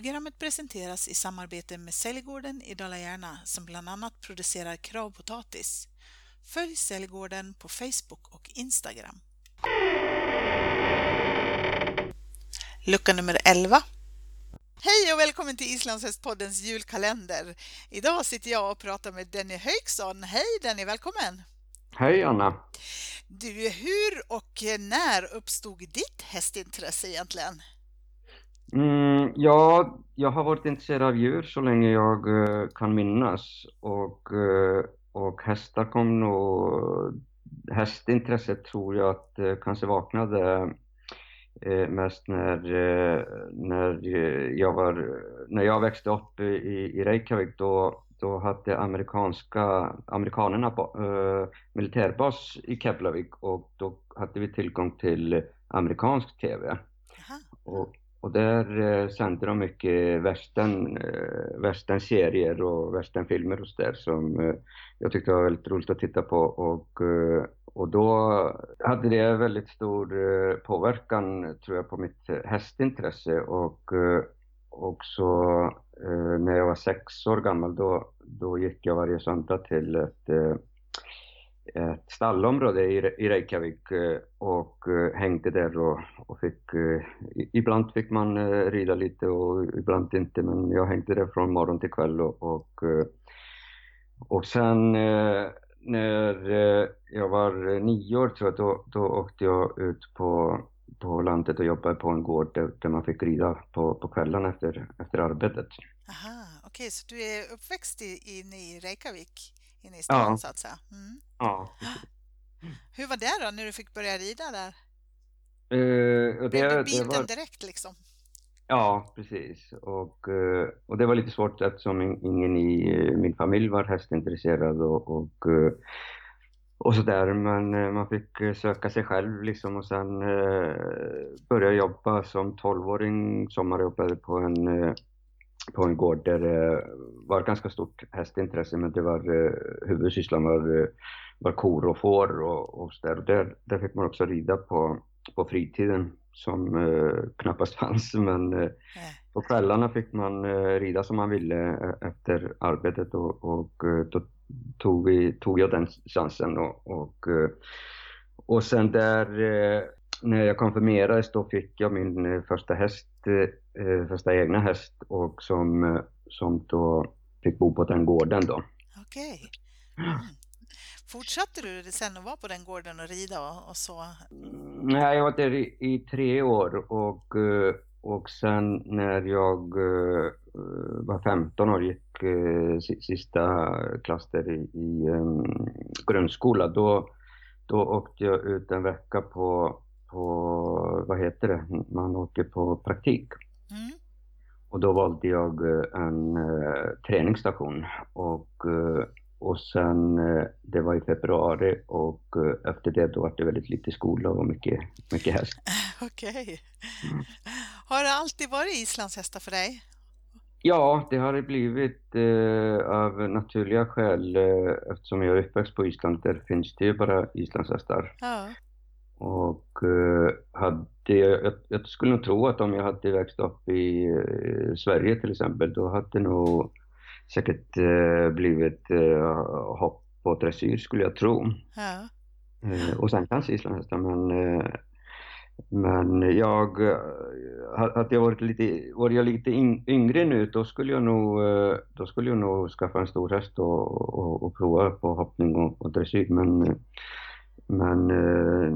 Programmet presenteras i samarbete med Säljgården i Dala-Järna som bland annat producerar Kravpotatis. Följ Säljgården på Facebook och Instagram. Lucka nummer 11. Hej och välkommen till Islandshästpoddens julkalender. Idag sitter jag och pratar med Denny Höjksson. Hej Denny, välkommen! Hej Anna! Du, hur och när uppstod ditt hästintresse egentligen? Mm, ja, jag har varit intresserad av djur så länge jag uh, kan minnas. Och, uh, och hästar kom nog... Hästintresset tror jag att uh, kanske vaknade mest när, när, jag var, när jag växte upp i, i Reykjavik. Då, då hade amerikanska, amerikanerna på, militärbas i Keflavik och då hade vi tillgång till amerikansk TV. Och, och där eh, sände de mycket western, eh, western-serier och westernfilmer och sådär som eh, jag tyckte var väldigt roligt att titta på. Och, eh, och då hade det väldigt stor eh, påverkan tror jag på mitt eh, hästintresse. Och, eh, eh, när jag var sex år gammal då, då gick jag varje söndag till ett eh, ett stallområde i, Reykjavik eh, och eh, hängde där och, och fick, eh, ibland fick man rida lite och ibland inte men jag hängde där från morgon till kväll och, och, och sen när jag var nio år tror jag, då, då åkte jag ut på, på landet och jobbade på en gård där, där man fick rida på, på kvällarna efter, efter arbetet. Aha, okej, okay, så du är uppväxt inne i Reykjavik? Inne i stan ja. så att säga. Mm. Ja. Hur var det då när du fick börja rida där? Uh, det, Blev du biten var... direkt liksom? Ja, precis. Och, uh, och det var lite svårt eftersom ingen i uh, min familj var hästintresserad och, och, och sådär. Men man fick söka sig själv liksom och sen började jag jobba som 12-åring, sommarjobbade på en på en gård där det var ganska stort hästintresse men det var eh, huvudsysslan var, eh, var kor och får och, och så där. Och där, där fick man också rida på, på fritiden som eh, knappast fanns. Men eh, på kvällarna fick man eh, rida som man ville eh, efter arbetet. Och, och eh, då tog, vi, tog jag den chansen och, och, och sen där när jag konfirmerades då fick jag min första häst eh, första egna häst och som, eh, som då fick bo på den gården då. Okej. Mm. Fortsatte du sen att vara på den gården och rida och, och så? Nej, jag var där i, i, tre år och, eh, och sen när jag var 15 år gick sista klass där i, i um, grundskola, då, då åkte jag ut en vecka på, på, vad heter det, man åker på praktik. Mm. Och då valde jag eh, en uh, träningsstation och, uh, och sen, uh, det var i februari och efter det då var det väldigt lite skola och mycket, mycket häst. Okej. Okay. Mm. Har det alltid varit islandshästar för dig? Ja, det har det blivit av naturliga skäl eftersom jag är uppväxt på Island. Där finns det ju bara islandshästar. Ja. Och eh, hade, jag, jag, skulle nog tro att om jag hade växt upp i eh, Sverige till exempel, då hade det nog säkert eh, blivit eh, hopp och dressyr skulle jag tro. Ja. Och sen kanske islandshästar, men men jag, hade jag varit lite, var jag lite yngre nu, då skulle jag nog, då skulle jag nog skaffa en stor häst och, och, och prova på hoppning och, och dressyr. Men men eh,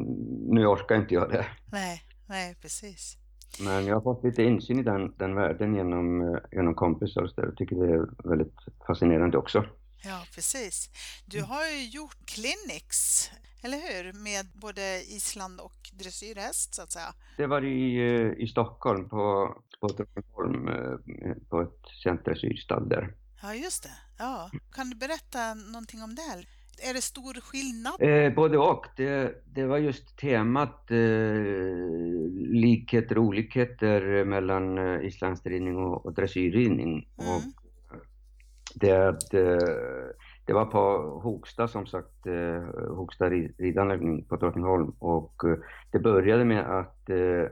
nu orkar inte jag det. Nej, nej precis. Men jag har fått lite insyn i den, den världen genom, eh, genom kompisar och så där. Jag tycker det är väldigt fascinerande också. Ja, precis. Du har ju gjort clinics, eller hur? Med både Island och dressyrhäst så att säga. Det var i, eh, i Stockholm på, på Drottningholm eh, på ett känt dressyrstall där. Ja, just det. Ja. Kan du berätta någonting om det? Är det stor skillnad? Eh, både och. Det, det var just temat eh, likheter och olikheter mellan eh, islandsridning och, och dressyrridning. Mm. Och det, det, det var på Hogsta som sagt, eh, Hogsta ridanläggning på Drottningholm och eh, det började med att eh,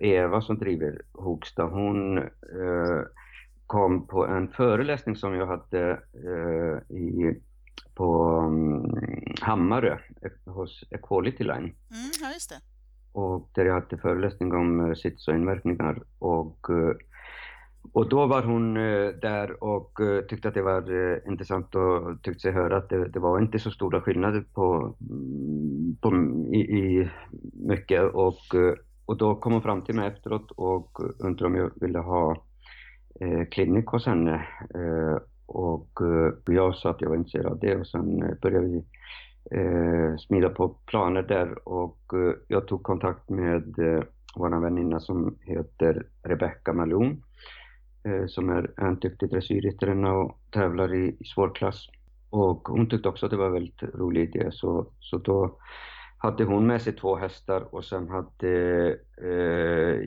Eva som driver Hogsta, hon kom på en föreläsning som jag hade i, på um, Hammarö hos Equality Line. Mm, ja, just det. Och där jag hade föreläsning om citizenverkningar och och då var hon eh, där och eh, tyckte att det var eh, intressant och tyckte sig höra att det, det var inte så stora skillnader på, mm, på i, i, mycket och, och då kom hon fram till mig efteråt och undrade om jag ville ha eh, klinik hos henne. Eh, och eh, jag sa att jag var intresserad av det och sen eh, började vi eh, smida på planer där och eh, jag tog kontakt med eh, vår väninna som heter Rebecca Malone som är en duktig dressyrryttare och tävlar i, i svår klass. Och hon tyckte också att det var en väldigt rolig idé så, så då hade hon med sig två hästar och sen hade eh,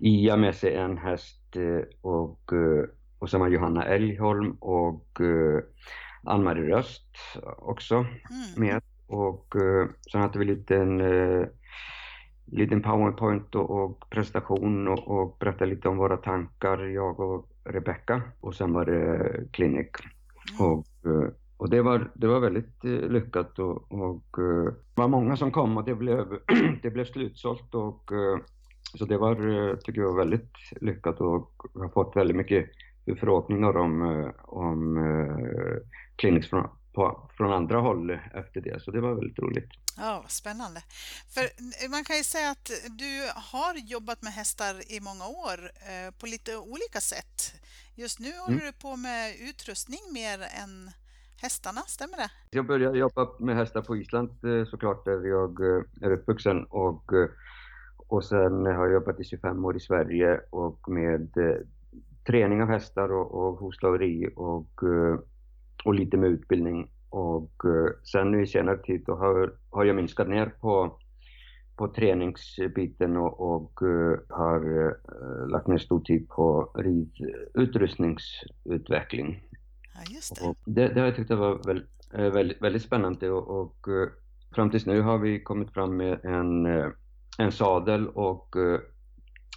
Ia med sig en häst och, eh, och sen var Johanna Älgholm och eh, Ann-Marie Röst också mm. med. Och eh, sen hade vi lite en eh, liten powerpoint och, och presentation och, och berätta lite om våra tankar, jag och Rebecca. Och sen var det klinik. Mm. Och, eh, och det var, det var väldigt eh, lyckat och, och eh, det var många som kom och det blev, det blev slutsålt och så det var, tycker jag, väldigt lyckat och har fått väldigt mycket förfrågningar om, om Clinics från, på, från andra håll efter det, så det var väldigt roligt. Ja, spännande. För man kan ju säga att du har jobbat med hästar i många år eh, på lite olika sätt. Just nu håller mm. du på med utrustning mer än hästarna, stämmer det? Jag började jobba med hästar på Island eh, såklart, där jag eh, är uppvuxen och, eh, och sen har jag jobbat i 25 år i Sverige och med träning av hästar och, och hovslaveri och, och lite med utbildning och eh, sen nu i senare tid då har, har jag minskat ner på, på träningsbiten och, och uh, har lagt ner stor tid på ridutrustningsutveckling. Ja, just det. Det, det har jag tyckt var väl, väldigt, väldigt spännande och, och fram tills nu har vi kommit fram med en, en sadel och,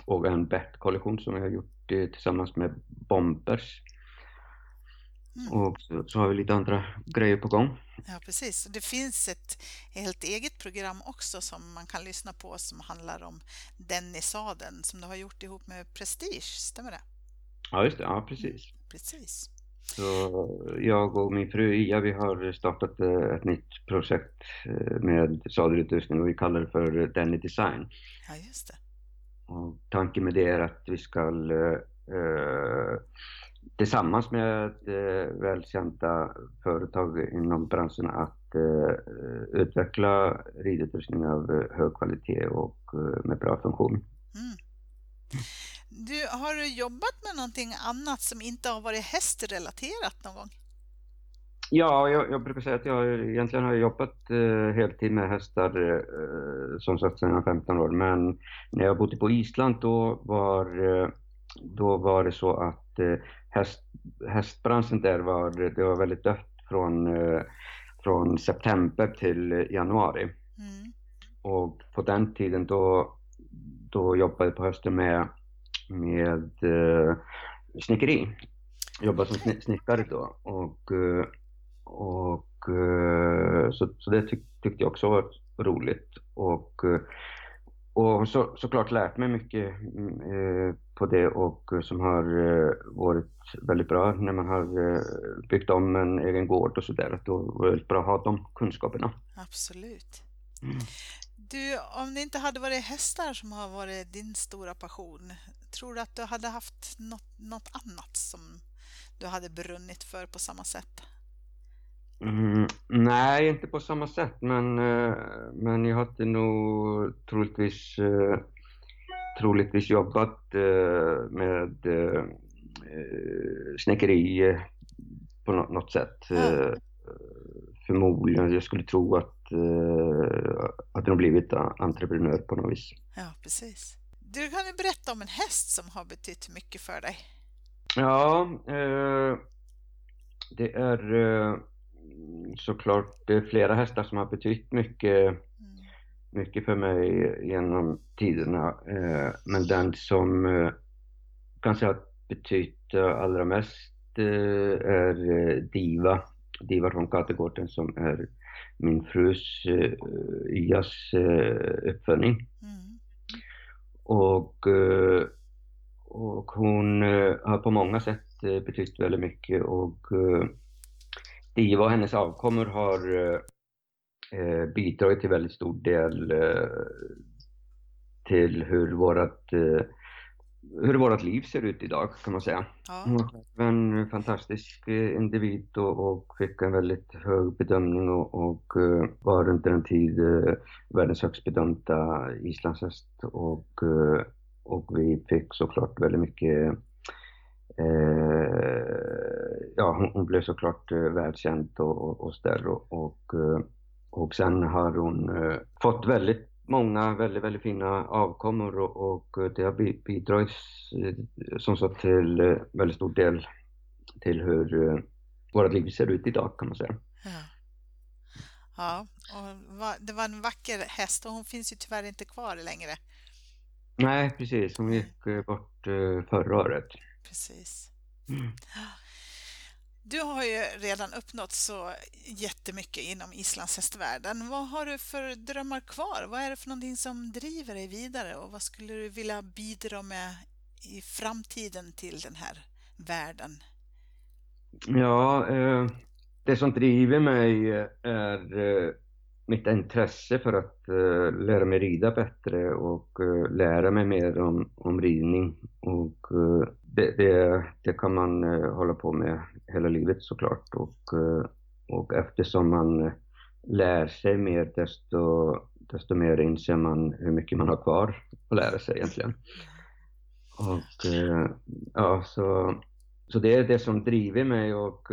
och en bettkollektion som vi har gjort tillsammans med Bombers. Mm. Och så, så, har vi lite andra grejer på gång. Ja, precis. Det finns ett helt eget program också som man kan lyssna på som handlar om Dennisaden som du har gjort ihop med Prestige, stämmer det? Ja, just det. Ja, precis. Mm, precis. Så jag och min fru Ia, vi har startat eh, ett nytt projekt eh, med sadelutrustning och vi kallar det för Denny Design. Ja, just det. Och tanken med det är att vi ska eh, eh, tillsammans med eh, välkända företag inom branschen att eh, eh utveckla ridutrustning av hög kvalitet och med bra funktion. Mm. Du, har du jobbat med någonting annat som inte har varit hästrelaterat någon gång? Ja, jag, jag brukar säga att jag egentligen har jobbat eh, heltid med hästar eh, som sagt sedan 15 år, men när jag bodde på Island då var, eh, då var det så att eh, häst, hästbranschen där var, det var väldigt dött från, eh, från september till januari. Mm. Och på den tiden då, då jobbade jag på hösten med, med uh, snickeri. Jobbade som snickare då och, uh, och uh, så, så det tyck, tyckte jag också var roligt. Och, och så, såklart lärt mig mycket eh, på det och som har eh, varit väldigt bra när man har eh, byggt om en egen gård och sådär. Då var det väldigt bra att ha de kunskaperna. Absolut. Mm. Du, om det inte hade varit hästar som har varit din stora passion, tror du att du hade haft något, något annat som du hade brunnit för på samma sätt? Mm, nej, inte på samma sätt, men, eh, men jag hade nog troligtvis, eh, troligtvis jobbat eh, med snickeri på något sätt. Mm. Förmodligen, jag skulle tro att, att de blivit entreprenör på något vis. Ja, precis. Du kan ju berätta om en häst som har betytt mycket för dig. Ja, det är såklart det är flera hästar som har betytt mycket, Mm. mycket för mig genom tiderna. Eh, men den som eh, kanske har betytt eh, allra mest är Diva. Diva från Kategården som är min frus Ias uppfödning. Mm. Och, och hon har på många sätt betytt väldigt mycket och Diva och hennes avkommor har eh, bidragit till väldigt stor del eh, till hur vårat, eh, hur vårat liv ser ut idag kan man säga. Ja. Hon var en fantastisk eh, individ och, och fick en väldigt hög bedömning och, och eh, var under en tid eh, världens högst bedömda islandshäst och, och vi fick såklart väldigt mycket ja, hon, hon blev såklart eh, världskänd och, och, och större och, och, eh, och sen har hon eh, fått väldigt många väldigt, väldigt fina avkommor och, och det har bi- bidragit eh, som sagt till eh, väldigt stor del till hur eh, vårt liv ser ut idag kan man säga. Ja. Ja, och det var en vacker häst och hon finns ju tyvärr inte kvar längre. Nej, precis. Hon gick eh, bort eh, förra året. Precis. Mm. Du har ju redan uppnått så jättemycket inom islandshästvärlden. Vad har du för drömmar kvar? Vad är det för någonting som driver dig vidare och vad skulle du vilja bidra med i framtiden till den här världen? Ja, eh, det som driver mig är eh, mitt intresse för att eh, lära mig rida bättre och eh, lära mig mer om, om ridning. Och eh, det, det, det kan man eh, hålla på med hela livet såklart. Och, eh, och eftersom man lär sig mer desto, desto mer inser man hur mycket man har kvar att lära sig egentligen. Och eh, ja, så, så det är det som driver mig och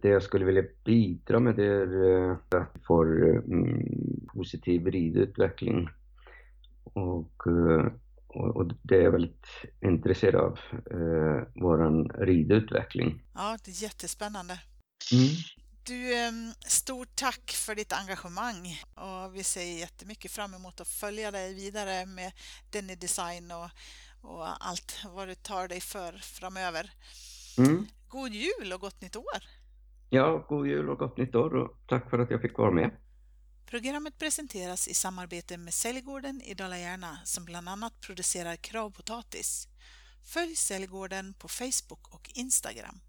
det jag skulle vilja bidra med det är att vi får mm, positiv ridutveckling. Och, och, och det är jag väldigt intresserad av, eh, våran ridutveckling. Ja, det är jättespännande. Mm. Du, em, stort tack för ditt engagemang och vi ser jättemycket fram emot att följa dig vidare med Denny Design och, och allt vad du tar dig för framöver. Mm. God jul och gott nytt år! Ja, god jul och gott nytt år och tack för att jag fick vara med. Programmet presenteras i samarbete med Säljgården i Dala-Järna som bland annat producerar kravpotatis. Följ Säljgården på Facebook och Instagram.